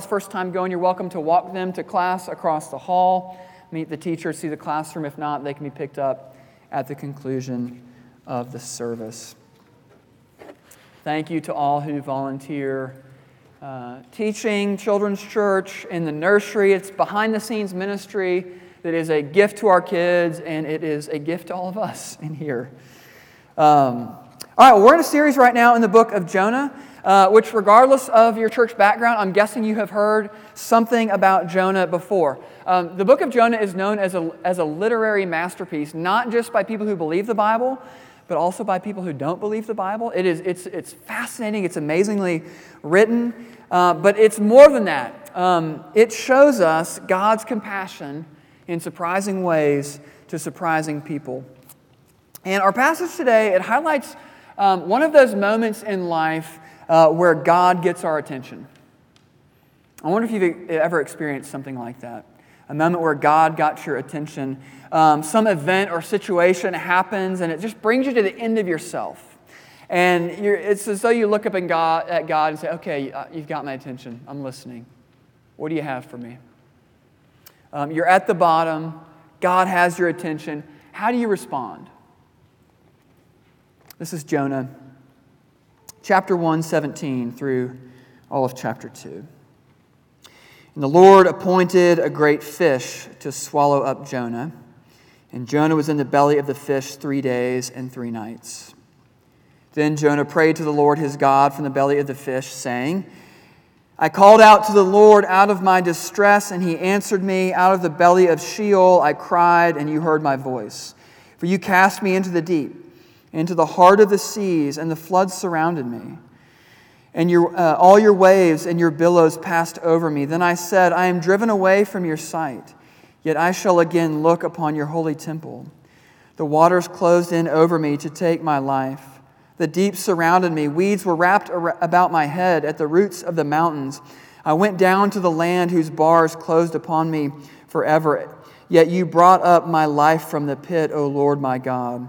first time going, you're welcome to walk them to class across the hall, meet the teacher, see the classroom. If not, they can be picked up at the conclusion of the service. Thank you to all who volunteer uh, teaching children's church in the nursery. It's behind the scenes ministry that is a gift to our kids, and it is a gift to all of us in here. Um, all right, we're in a series right now in the book of Jonah uh, which, regardless of your church background, I'm guessing you have heard something about Jonah before. Um, the book of Jonah is known as a, as a literary masterpiece, not just by people who believe the Bible, but also by people who don't believe the Bible. It is, it's, it's fascinating, it's amazingly written, uh, but it's more than that. Um, it shows us God's compassion in surprising ways to surprising people. And our passage today, it highlights um, one of those moments in life uh, where God gets our attention. I wonder if you've ever experienced something like that. A moment where God got your attention. Um, some event or situation happens and it just brings you to the end of yourself. And it's as though you look up God, at God and say, Okay, uh, you've got my attention. I'm listening. What do you have for me? Um, you're at the bottom. God has your attention. How do you respond? This is Jonah chapter 1, 17 through all of chapter 2. And the Lord appointed a great fish to swallow up Jonah. And Jonah was in the belly of the fish three days and three nights. Then Jonah prayed to the Lord his God from the belly of the fish, saying, I called out to the Lord out of my distress, and he answered me. Out of the belly of Sheol I cried, and you heard my voice. For you cast me into the deep into the heart of the seas, and the floods surrounded me. And your, uh, all your waves and your billows passed over me. Then I said, I am driven away from your sight, yet I shall again look upon your holy temple. The waters closed in over me to take my life. The deep surrounded me. Weeds were wrapped about my head at the roots of the mountains. I went down to the land whose bars closed upon me forever. Yet you brought up my life from the pit, O Lord my God.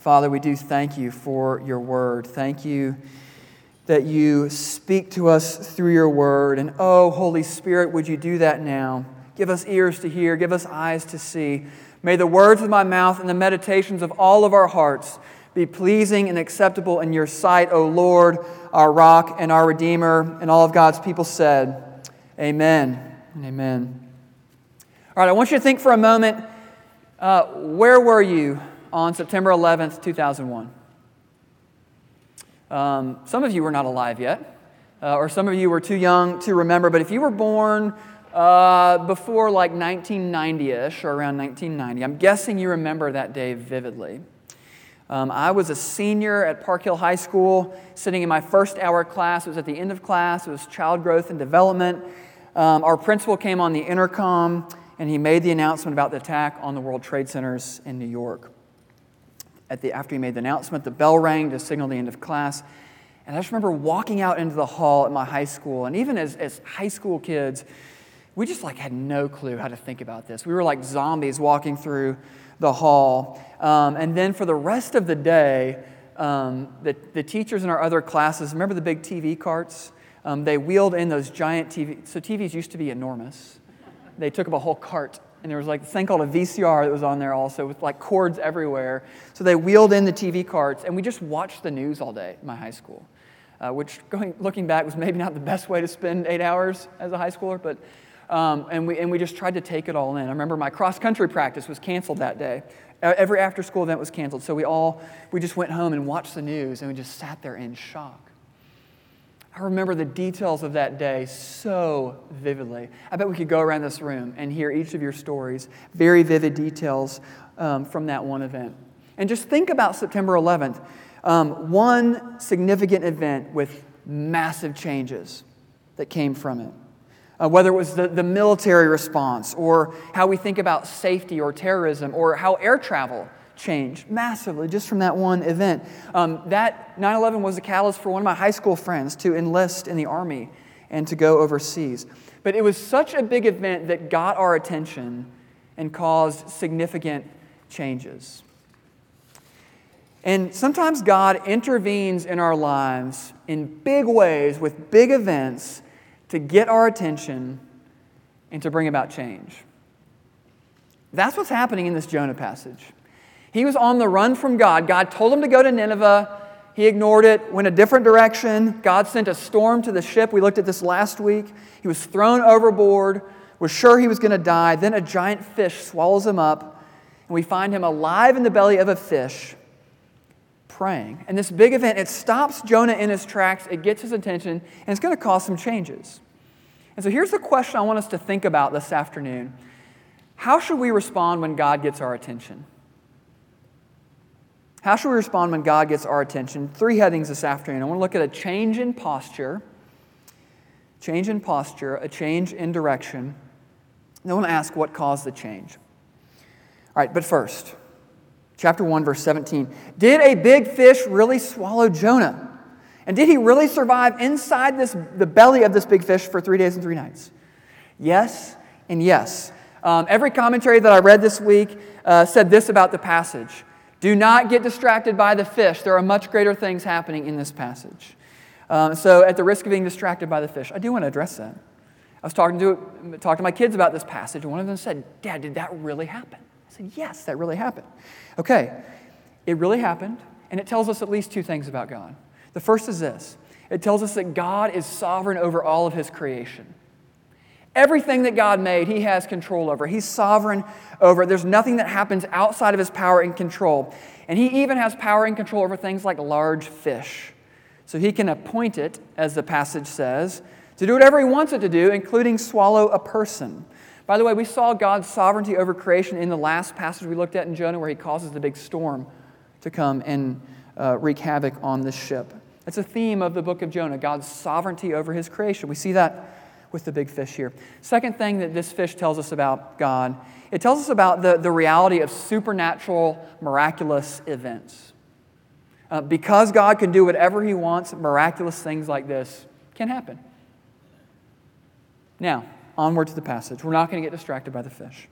Father, we do thank you for your word. Thank you that you speak to us through your word. And oh, Holy Spirit, would you do that now? Give us ears to hear, give us eyes to see. May the words of my mouth and the meditations of all of our hearts be pleasing and acceptable in your sight, O Lord, our rock and our Redeemer. And all of God's people said, Amen amen. All right, I want you to think for a moment uh, where were you on September 11th, 2001. Um, some of you were not alive yet, uh, or some of you were too young to remember, but if you were born uh, before like 1990 ish or around 1990, I'm guessing you remember that day vividly. Um, I was a senior at Park Hill High School, sitting in my first hour class. It was at the end of class, it was child growth and development. Um, our principal came on the intercom and he made the announcement about the attack on the World Trade Centers in New York at the, after he made the announcement, the bell rang to signal the end of class. And I just remember walking out into the hall at my high school, and even as, as high school kids, we just like had no clue how to think about this. We were like zombies walking through the hall. Um, and then for the rest of the day, um, the, the teachers in our other classes, remember the big TV carts? Um, they wheeled in those giant TV. So TVs used to be enormous. They took up a whole cart and there was like this thing called a VCR that was on there also with like cords everywhere. So they wheeled in the TV carts, and we just watched the news all day in my high school, uh, which going, looking back was maybe not the best way to spend eight hours as a high schooler, but um, and, we, and we just tried to take it all in. I remember my cross country practice was canceled that day. Every after school event was canceled. So we all, we just went home and watched the news and we just sat there in shock. I remember the details of that day so vividly. I bet we could go around this room and hear each of your stories, very vivid details um, from that one event. And just think about September 11th. Um, one significant event with massive changes that came from it. Uh, whether it was the, the military response, or how we think about safety or terrorism, or how air travel changed massively just from that one event. Um, that 9 11 was a catalyst for one of my high school friends to enlist in the Army and to go overseas. But it was such a big event that got our attention and caused significant changes. And sometimes God intervenes in our lives in big ways with big events to get our attention and to bring about change. That's what's happening in this Jonah passage. He was on the run from God. God told him to go to Nineveh. He ignored it, went a different direction. God sent a storm to the ship. We looked at this last week. He was thrown overboard, was sure he was going to die. Then a giant fish swallows him up, and we find him alive in the belly of a fish praying. And this big event, it stops Jonah in his tracks, it gets his attention, and it's going to cause some changes. And so here's the question I want us to think about this afternoon How should we respond when God gets our attention? How should we respond when God gets our attention? Three headings this afternoon. I want to look at a change in posture, change in posture, a change in direction. And I want to ask what caused the change. All right, but first, chapter 1, verse 17. Did a big fish really swallow Jonah? And did he really survive inside this, the belly of this big fish for three days and three nights? Yes and yes. Um, every commentary that I read this week uh, said this about the passage Do not get distracted by the fish. There are much greater things happening in this passage. Um, so, at the risk of being distracted by the fish, I do want to address that. I was talking to, talking to my kids about this passage, and one of them said, Dad, did that really happen? I said, Yes, that really happened. Okay, it really happened, and it tells us at least two things about God. The first is this it tells us that God is sovereign over all of his creation. Everything that God made, he has control over. He's sovereign over. There's nothing that happens outside of his power and control. And he even has power and control over things like large fish. So he can appoint it, as the passage says, to do whatever he wants it to do, including swallow a person. By the way, we saw God's sovereignty over creation in the last passage we looked at in Jonah, where he causes the big storm to come and uh, wreak havoc on the ship. It's a theme of the book of Jonah God's sovereignty over his creation. We see that with the big fish here. Second thing that this fish tells us about God, it tells us about the, the reality of supernatural, miraculous events. Uh, because God can do whatever he wants, miraculous things like this can happen. Now, onward to the passage. We're not going to get distracted by the fish.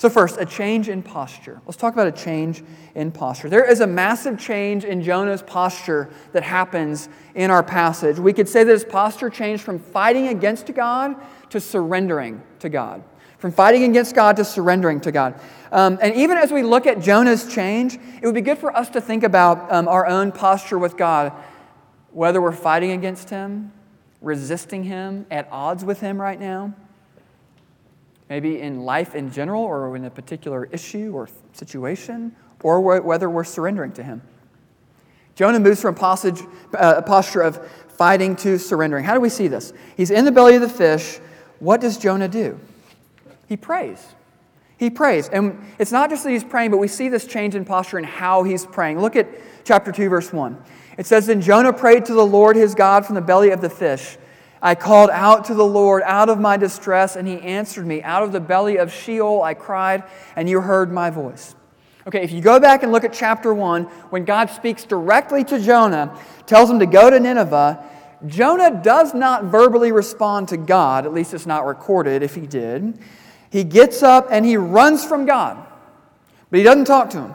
So, first, a change in posture. Let's talk about a change in posture. There is a massive change in Jonah's posture that happens in our passage. We could say that his posture changed from fighting against God to surrendering to God. From fighting against God to surrendering to God. Um, and even as we look at Jonah's change, it would be good for us to think about um, our own posture with God, whether we're fighting against Him, resisting Him, at odds with Him right now, maybe in life in general or in a particular issue or situation, or whether we're surrendering to Him. Jonah moves from passage, uh, a posture of fighting to surrendering. How do we see this? He's in the belly of the fish. What does Jonah do? He prays. He prays. And it's not just that he's praying, but we see this change in posture in how he's praying. Look at chapter 2, verse 1. It says, Then Jonah prayed to the Lord his God from the belly of the fish. I called out to the Lord out of my distress, and he answered me. Out of the belly of Sheol I cried, and you heard my voice. Okay, if you go back and look at chapter 1, when God speaks directly to Jonah, tells him to go to Nineveh, Jonah does not verbally respond to God, at least it's not recorded if he did. He gets up and he runs from God, but he doesn't talk to him.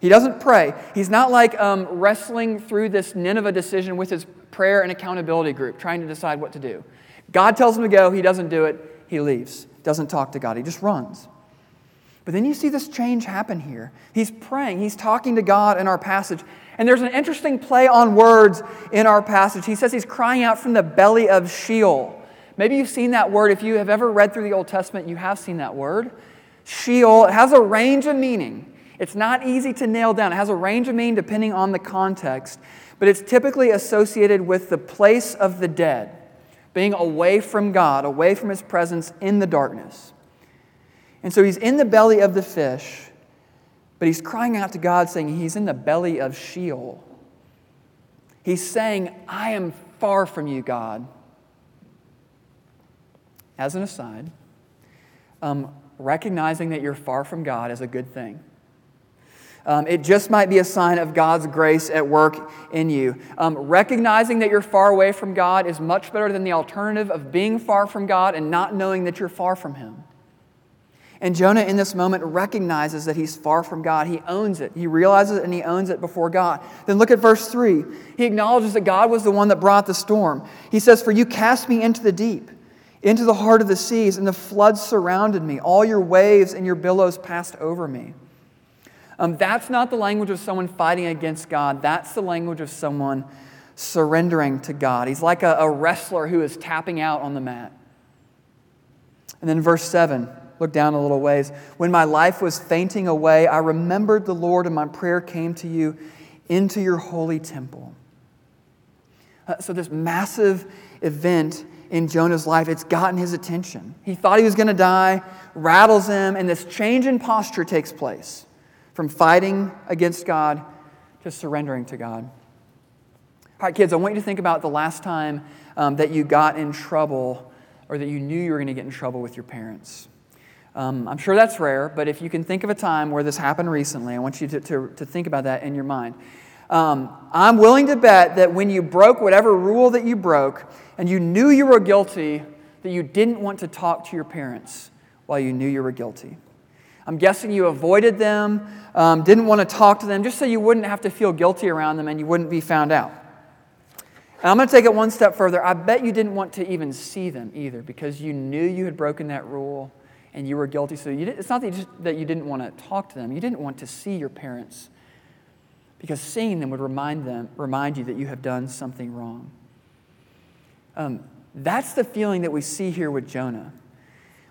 He doesn't pray. He's not like um, wrestling through this Nineveh decision with his prayer and accountability group, trying to decide what to do. God tells him to go, he doesn't do it, he leaves. Doesn't talk to God, he just runs. But then you see this change happen here. He's praying, he's talking to God in our passage. And there's an interesting play on words in our passage. He says he's crying out from the belly of Sheol. Maybe you've seen that word. If you have ever read through the Old Testament, you have seen that word. Sheol, it has a range of meaning. It's not easy to nail down. It has a range of meaning depending on the context, but it's typically associated with the place of the dead, being away from God, away from His presence in the darkness. And so he's in the belly of the fish, but he's crying out to God, saying he's in the belly of Sheol. He's saying, I am far from you, God. as an aside, um, recognizing that you're far from God is a good thing. Um, it just might be a sign of God's grace at work in you. Um, recognizing that you're far away from God is much better than the alternative of being far from God and not knowing that you're far from Him. And Jonah, in this moment, recognizes that he's far from God. He owns it. He realizes it and he owns it before God. Then look at verse 3. He acknowledges that God was the one that brought the storm. He says, For you cast me into the deep, into the heart of the seas, and the floods surrounded me. All your waves and your billows passed over me. Um, that's not the language of someone fighting against God. That's the language of someone surrendering to God. He's like a, a wrestler who is tapping out on the mat. And then verse 7, look down a little ways. When my life was fainting away, I remembered the Lord, and my prayer came to you into your holy temple. Uh, so, this massive event in Jonah's life, it's gotten his attention. He thought he was going to die, rattles him, and this change in posture takes place from fighting against God to surrendering to God. All right, kids, I want you to think about the last time um, that you got in trouble or that you knew you were going to get in trouble with your parents. Um, I'm sure that's rare, but if you can think of a time where this happened recently, I want you to, to, to think about that in your mind. Um, I'm willing to bet that when you broke whatever rule that you broke and you knew you were guilty, that you didn't want to talk to your parents while you knew you were guilty. I'm guessing you avoided them, um, didn't want to talk to them, just so you wouldn't have to feel guilty around them and you wouldn't be found out. And I'm going to take it one step further. I bet you didn't want to even see them either because you knew you had broken that rule and you were guilty. So it's not that you, just, that you didn't want to talk to them, you didn't want to see your parents because seeing them would remind, them, remind you that you have done something wrong. Um, that's the feeling that we see here with Jonah.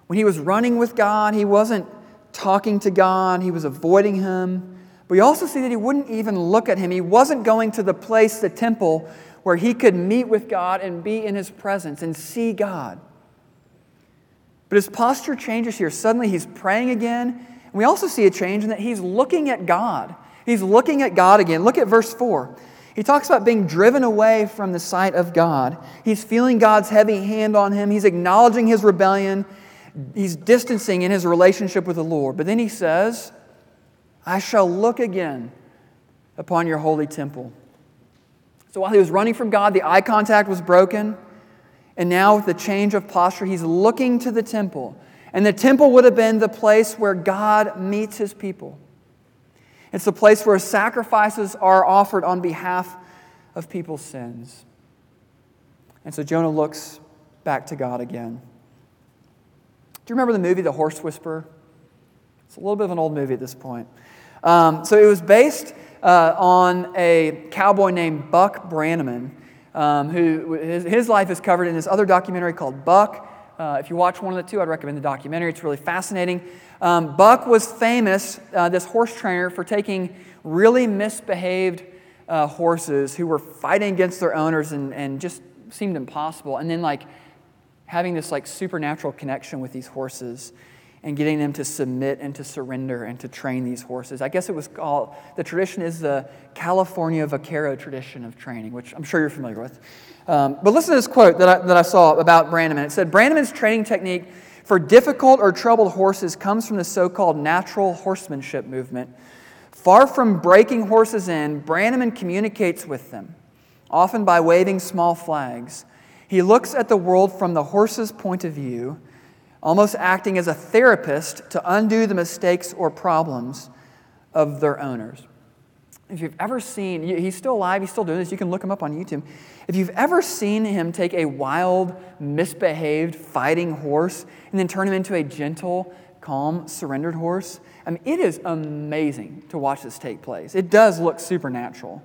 When he was running with God, he wasn't talking to God, he was avoiding him. But we also see that he wouldn't even look at him. He wasn't going to the place, the temple, where he could meet with God and be in his presence and see God. But his posture changes here. Suddenly he's praying again. And we also see a change in that he's looking at God. He's looking at God again. Look at verse 4. He talks about being driven away from the sight of God. He's feeling God's heavy hand on him. He's acknowledging his rebellion he's distancing in his relationship with the Lord. But then he says, I shall look again upon your holy temple. So while he was running from God, the eye contact was broken. And now, with the change of posture, he's looking to the temple. And the temple would have been the place where God meets his people. It's the place where sacrifices are offered on behalf of people's sins. And so Jonah looks back to God again you remember the movie The Horse Whisperer? It's a little bit of an old movie at this point. Um, so it was based uh, on a cowboy named Buck Brannaman, um, who his, his, life is covered in this other documentary called Buck. Uh, if you watch one of the two, I'd recommend the documentary. It's really fascinating. Um, Buck was famous, uh, this horse trainer, for taking really misbehaved uh, horses who were fighting against their owners and, and just seemed impossible, and then like having this like supernatural connection with these horses and getting them to submit and to surrender and to train these horses. I guess it was called, the tradition is the California Vaquero tradition of training, which I'm sure you're familiar with. Um, but listen to this quote that I, that I saw about Brannaman. It said, Brannaman's training technique for difficult or troubled horses comes from the so called natural horsemanship movement. Far from breaking horses in, Brannaman communicates with them, often by waving small flags. He looks at the world from the horse's point of view, almost acting as a therapist to undo the mistakes or problems of their owners. If you've ever seen, he's still alive, he's still doing this, you can look him up on YouTube. If you've ever seen him take a wild, misbehaved, fighting horse and then turn him into a gentle, calm, surrendered horse, I mean, it is amazing to watch this take place. It does look supernatural.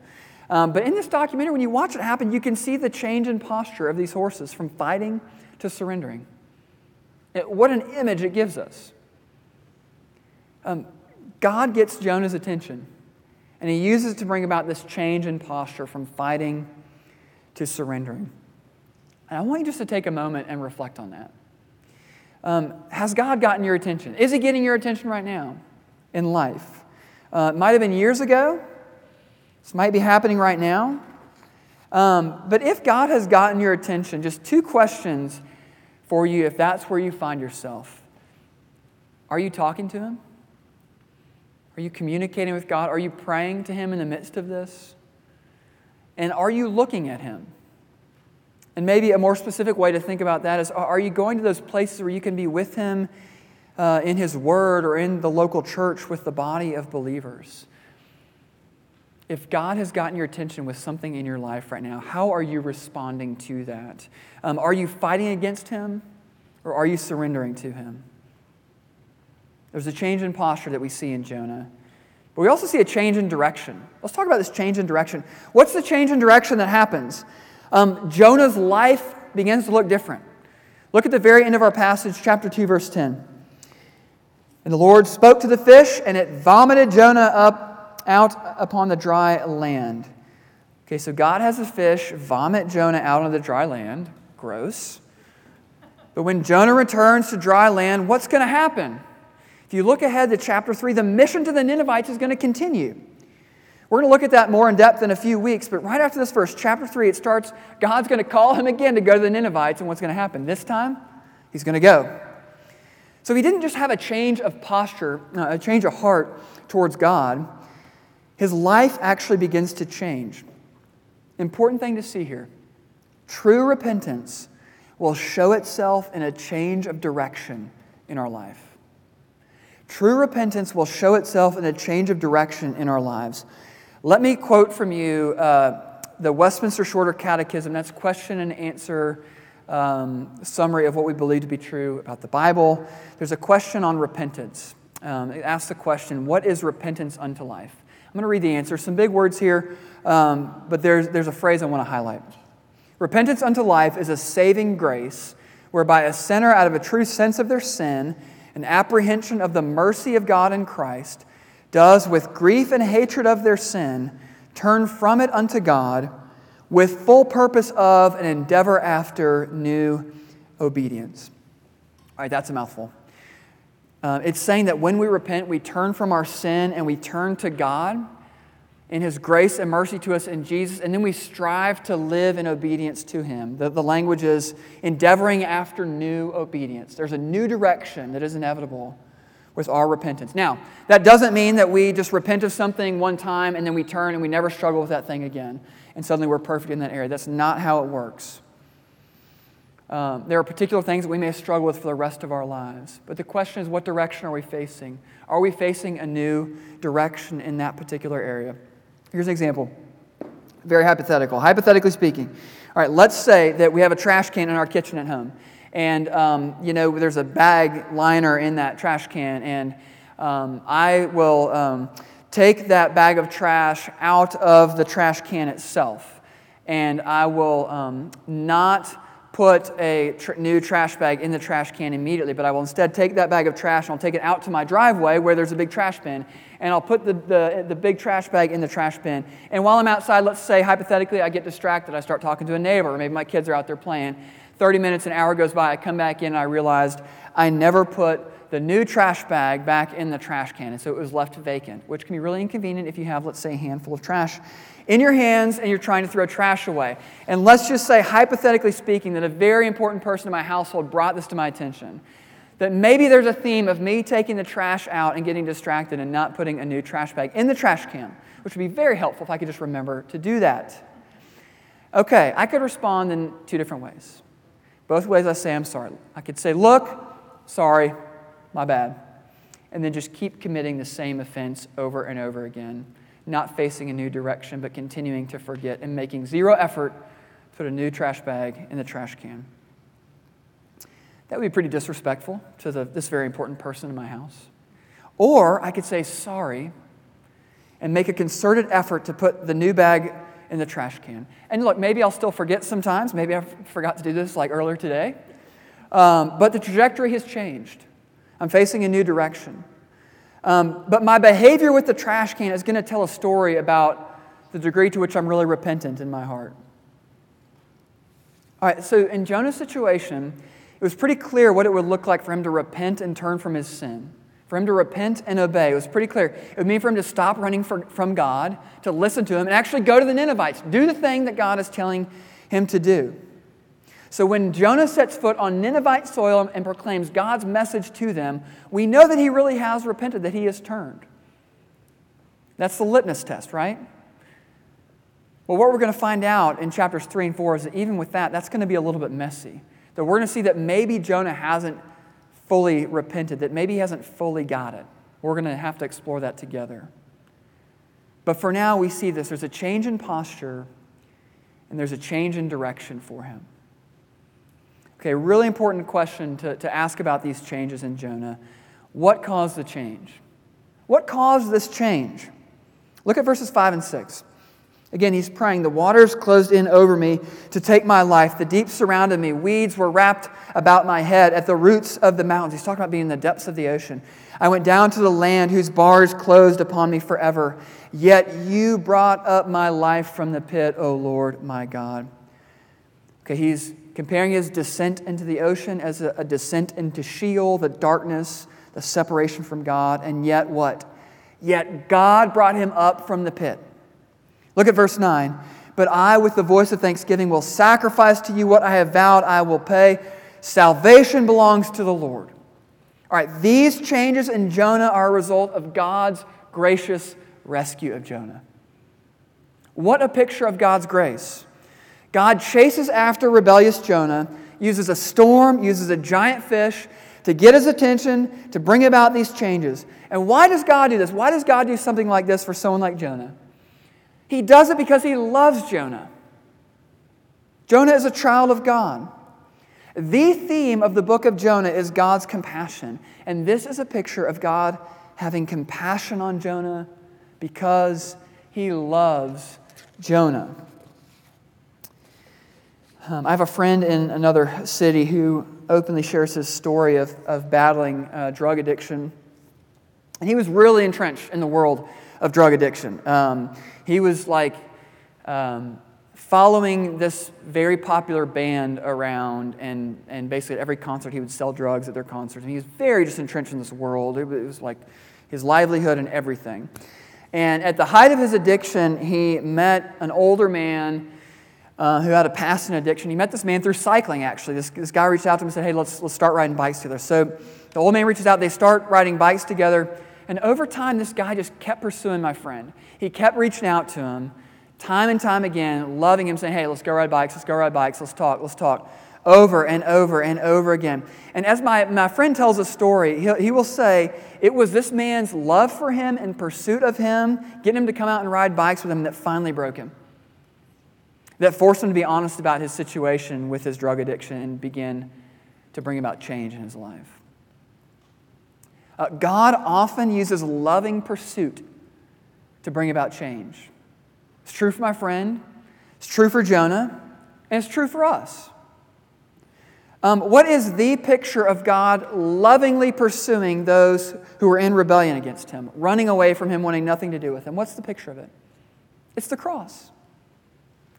Um, but in this documentary, when you watch it happen, you can see the change in posture of these horses from fighting to surrendering. It, what an image it gives us. Um, God gets Jonah's attention, and he uses it to bring about this change in posture from fighting to surrendering. And I want you just to take a moment and reflect on that. Um, has God gotten your attention? Is He getting your attention right now in life? Uh, might have been years ago, this might be happening right now. Um, but if God has gotten your attention, just two questions for you if that's where you find yourself. Are you talking to Him? Are you communicating with God? Are you praying to Him in the midst of this? And are you looking at Him? And maybe a more specific way to think about that is are you going to those places where you can be with Him uh, in His Word or in the local church with the body of believers? If God has gotten your attention with something in your life right now, how are you responding to that? Um, are you fighting against Him or are you surrendering to Him? There's a change in posture that we see in Jonah. But we also see a change in direction. Let's talk about this change in direction. What's the change in direction that happens? Um, Jonah's life begins to look different. Look at the very end of our passage, chapter 2, verse 10. And the Lord spoke to the fish, and it vomited Jonah up out upon the dry land. Okay, so God has a fish vomit Jonah out on the dry land. Gross. But when Jonah returns to dry land, what's going to happen? If you look ahead to chapter 3, the mission to the Ninevites is going to continue. We're going to look at that more in depth in a few weeks, but right after this verse, chapter 3, it starts God's going to call him again to go to the Ninevites, and what's going to happen? This time, he's going to go. So he didn't just have a change of posture, uh, a change of heart towards God. His life actually begins to change. Important thing to see here true repentance will show itself in a change of direction in our life. True repentance will show itself in a change of direction in our lives. Let me quote from you uh, the Westminster Shorter Catechism. That's question and answer um, summary of what we believe to be true about the Bible. There's a question on repentance. Um, it asks the question, What is repentance unto life? I'm going to read the answer. Some big words here, um, but there's, there's a phrase I want to highlight. Repentance unto life is a saving grace whereby a sinner, out of a true sense of their sin and apprehension of the mercy of God in Christ, does with grief and hatred of their sin turn from it unto God with full purpose of and endeavor after new obedience. All right, that's a mouthful. Uh, it's saying that when we repent, we turn from our sin and we turn to God in His grace and mercy to us in Jesus, and then we strive to live in obedience to Him. The, the language is endeavoring after new obedience. There's a new direction that is inevitable with our repentance. Now, that doesn't mean that we just repent of something one time and then we turn and we never struggle with that thing again and suddenly we're perfect in that area. That's not how it works. Um, there are particular things that we may struggle with for the rest of our lives. But the question is, what direction are we facing? Are we facing a new direction in that particular area? Here's an example. Very hypothetical. Hypothetically speaking, all right, let's say that we have a trash can in our kitchen at home. And, um, you know, there's a bag liner in that trash can. And um, I will um, take that bag of trash out of the trash can itself. And I will um, not put a tr- new trash bag in the trash can immediately, but I will instead take that bag of trash and I'll take it out to my driveway where there's a big trash bin, and I'll put the, the, the big trash bag in the trash bin. And while I'm outside, let's say hypothetically, I get distracted, I start talking to a neighbor, or maybe my kids are out there playing. 30 minutes, an hour goes by, I come back in, and I realized I never put the new trash bag back in the trash can. And so it was left vacant, which can be really inconvenient if you have, let's say, a handful of trash in your hands and you're trying to throw trash away. And let's just say, hypothetically speaking, that a very important person in my household brought this to my attention. That maybe there's a theme of me taking the trash out and getting distracted and not putting a new trash bag in the trash can, which would be very helpful if I could just remember to do that. Okay, I could respond in two different ways. Both ways I say I'm sorry. I could say, Look, sorry, my bad. And then just keep committing the same offense over and over again, not facing a new direction, but continuing to forget and making zero effort to put a new trash bag in the trash can. That would be pretty disrespectful to the, this very important person in my house. Or I could say sorry and make a concerted effort to put the new bag in the trash can. And look, maybe I'll still forget sometimes. Maybe I forgot to do this like earlier today. Um, but the trajectory has changed. I'm facing a new direction. Um, but my behavior with the trash can is going to tell a story about the degree to which I'm really repentant in my heart. All right, so in Jonah's situation, it was pretty clear what it would look like for him to repent and turn from his sin. For him to repent and obey. It was pretty clear. It would mean for him to stop running from God, to listen to him, and actually go to the Ninevites. Do the thing that God is telling him to do. So when Jonah sets foot on Ninevite soil and proclaims God's message to them, we know that he really has repented, that he has turned. That's the litmus test, right? Well, what we're going to find out in chapters 3 and 4 is that even with that, that's going to be a little bit messy. That we're going to see that maybe Jonah hasn't fully repented, that maybe he hasn't fully got it. We're going to have to explore that together. But for now, we see this there's a change in posture and there's a change in direction for him. Okay, really important question to, to ask about these changes in Jonah. What caused the change? What caused this change? Look at verses 5 and 6. Again, he's praying, The waters closed in over me to take my life. The deep surrounded me. Weeds were wrapped about my head at the roots of the mountains. He's talking about being in the depths of the ocean. I went down to the land whose bars closed upon me forever. Yet you brought up my life from the pit, O Lord my God. Okay, he's comparing his descent into the ocean as a, a descent into Sheol, the darkness, the separation from God. And yet what? Yet God brought him up from the pit. Look at verse 9. But I, with the voice of thanksgiving, will sacrifice to you what I have vowed I will pay. Salvation belongs to the Lord. All right, these changes in Jonah are a result of God's gracious rescue of Jonah. What a picture of God's grace. God chases after rebellious Jonah, uses a storm, uses a giant fish to get his attention, to bring about these changes. And why does God do this? Why does God do something like this for someone like Jonah? He does it because he loves Jonah. Jonah is a child of God. The theme of the book of Jonah is God's compassion. And this is a picture of God having compassion on Jonah because he loves Jonah. Um, I have a friend in another city who openly shares his story of, of battling uh, drug addiction. And he was really entrenched in the world of drug addiction. Um, he was like um, following this very popular band around, and, and basically at every concert he would sell drugs at their concerts. And he was very just entrenched in this world. It was like his livelihood and everything. And at the height of his addiction, he met an older man uh, who had a past in addiction. He met this man through cycling, actually. This, this guy reached out to him and said, Hey, let's, let's start riding bikes together. So the old man reaches out, they start riding bikes together. And over time, this guy just kept pursuing my friend. He kept reaching out to him time and time again, loving him, saying, Hey, let's go ride bikes, let's go ride bikes, let's talk, let's talk. Over and over and over again. And as my, my friend tells a story, he, he will say, It was this man's love for him and pursuit of him, getting him to come out and ride bikes with him, that finally broke him. That forced him to be honest about his situation with his drug addiction and begin to bring about change in his life. Uh, God often uses loving pursuit to bring about change. It's true for my friend, it's true for Jonah, and it's true for us. Um, what is the picture of God lovingly pursuing those who are in rebellion against Him, running away from Him, wanting nothing to do with Him? What's the picture of it? It's the cross.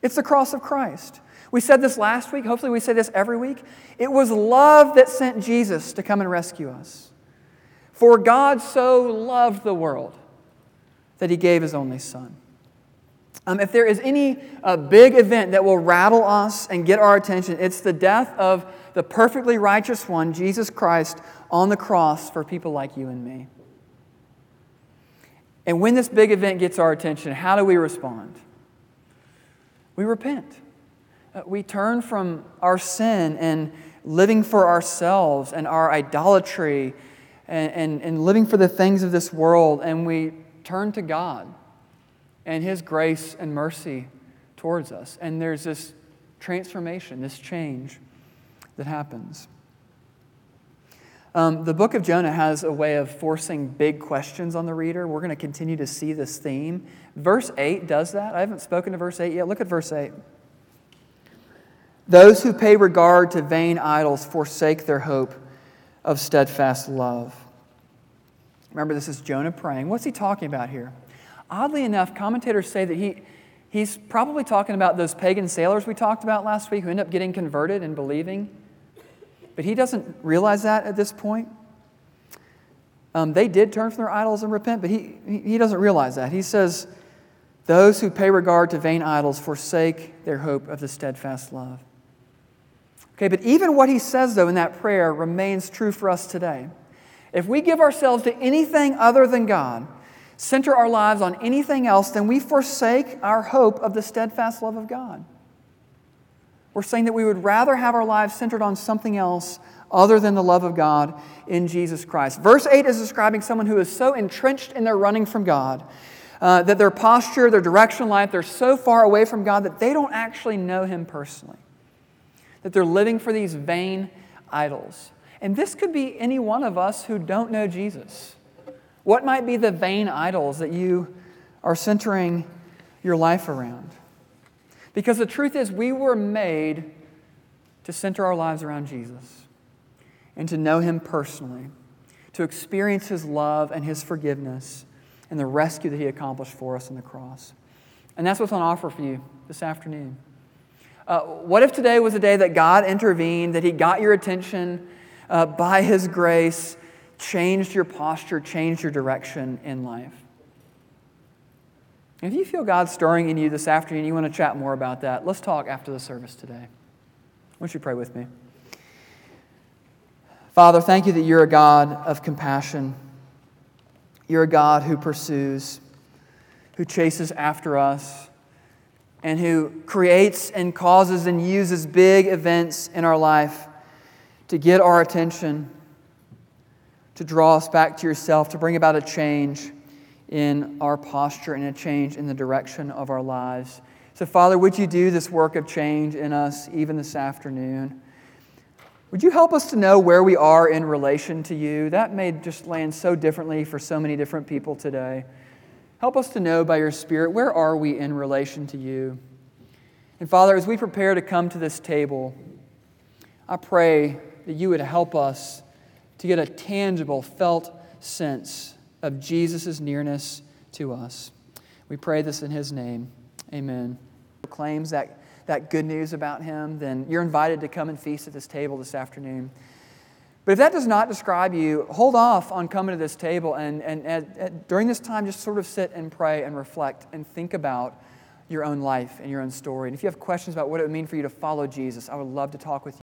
It's the cross of Christ. We said this last week. Hopefully, we say this every week. It was love that sent Jesus to come and rescue us. For God so loved the world that he gave his only son. Um, if there is any uh, big event that will rattle us and get our attention, it's the death of the perfectly righteous one, Jesus Christ, on the cross for people like you and me. And when this big event gets our attention, how do we respond? We repent. Uh, we turn from our sin and living for ourselves and our idolatry and, and, and living for the things of this world, and we turn to God and His grace and mercy towards us. And there's this transformation, this change that happens. Um, the book of Jonah has a way of forcing big questions on the reader. We're going to continue to see this theme. Verse 8 does that. I haven't spoken to verse 8 yet. Look at verse 8. Those who pay regard to vain idols forsake their hope of steadfast love. Remember, this is Jonah praying. What's he talking about here? Oddly enough, commentators say that he, he's probably talking about those pagan sailors we talked about last week who end up getting converted and believing. But he doesn't realize that at this point. Um, they did turn from their idols and repent, but he, he doesn't realize that. He says, Those who pay regard to vain idols forsake their hope of the steadfast love. Okay, but even what he says, though, in that prayer remains true for us today. If we give ourselves to anything other than God, center our lives on anything else, then we forsake our hope of the steadfast love of God. We're saying that we would rather have our lives centered on something else other than the love of God in Jesus Christ. Verse 8 is describing someone who is so entrenched in their running from God uh, that their posture, their direction in life, they're so far away from God that they don't actually know Him personally. That they're living for these vain idols. And this could be any one of us who don't know Jesus. What might be the vain idols that you are centering your life around? Because the truth is, we were made to center our lives around Jesus and to know Him personally, to experience His love and His forgiveness and the rescue that He accomplished for us on the cross. And that's what's on offer for you this afternoon. Uh, what if today was a day that God intervened, that He got your attention uh, by His grace, changed your posture, changed your direction in life? If you feel God stirring in you this afternoon, you want to chat more about that, let's talk after the service today. Won't you pray with me? Father, thank you that you're a God of compassion. You're a God who pursues, who chases after us, and who creates and causes and uses big events in our life to get our attention, to draw us back to yourself, to bring about a change in our posture and a change in the direction of our lives. So, Father, would you do this work of change in us even this afternoon? Would you help us to know where we are in relation to you? That may just land so differently for so many different people today. Help us to know by your Spirit where are we in relation to you? And Father, as we prepare to come to this table, I pray that you would help us to get a tangible, felt sense of Jesus' nearness to us. We pray this in his name. Amen. Claims that that good news about him, then you're invited to come and feast at this table this afternoon. But if that does not describe you, hold off on coming to this table and, and, and, during this time, just sort of sit and pray and reflect and think about your own life and your own story. And if you have questions about what it would mean for you to follow Jesus, I would love to talk with you.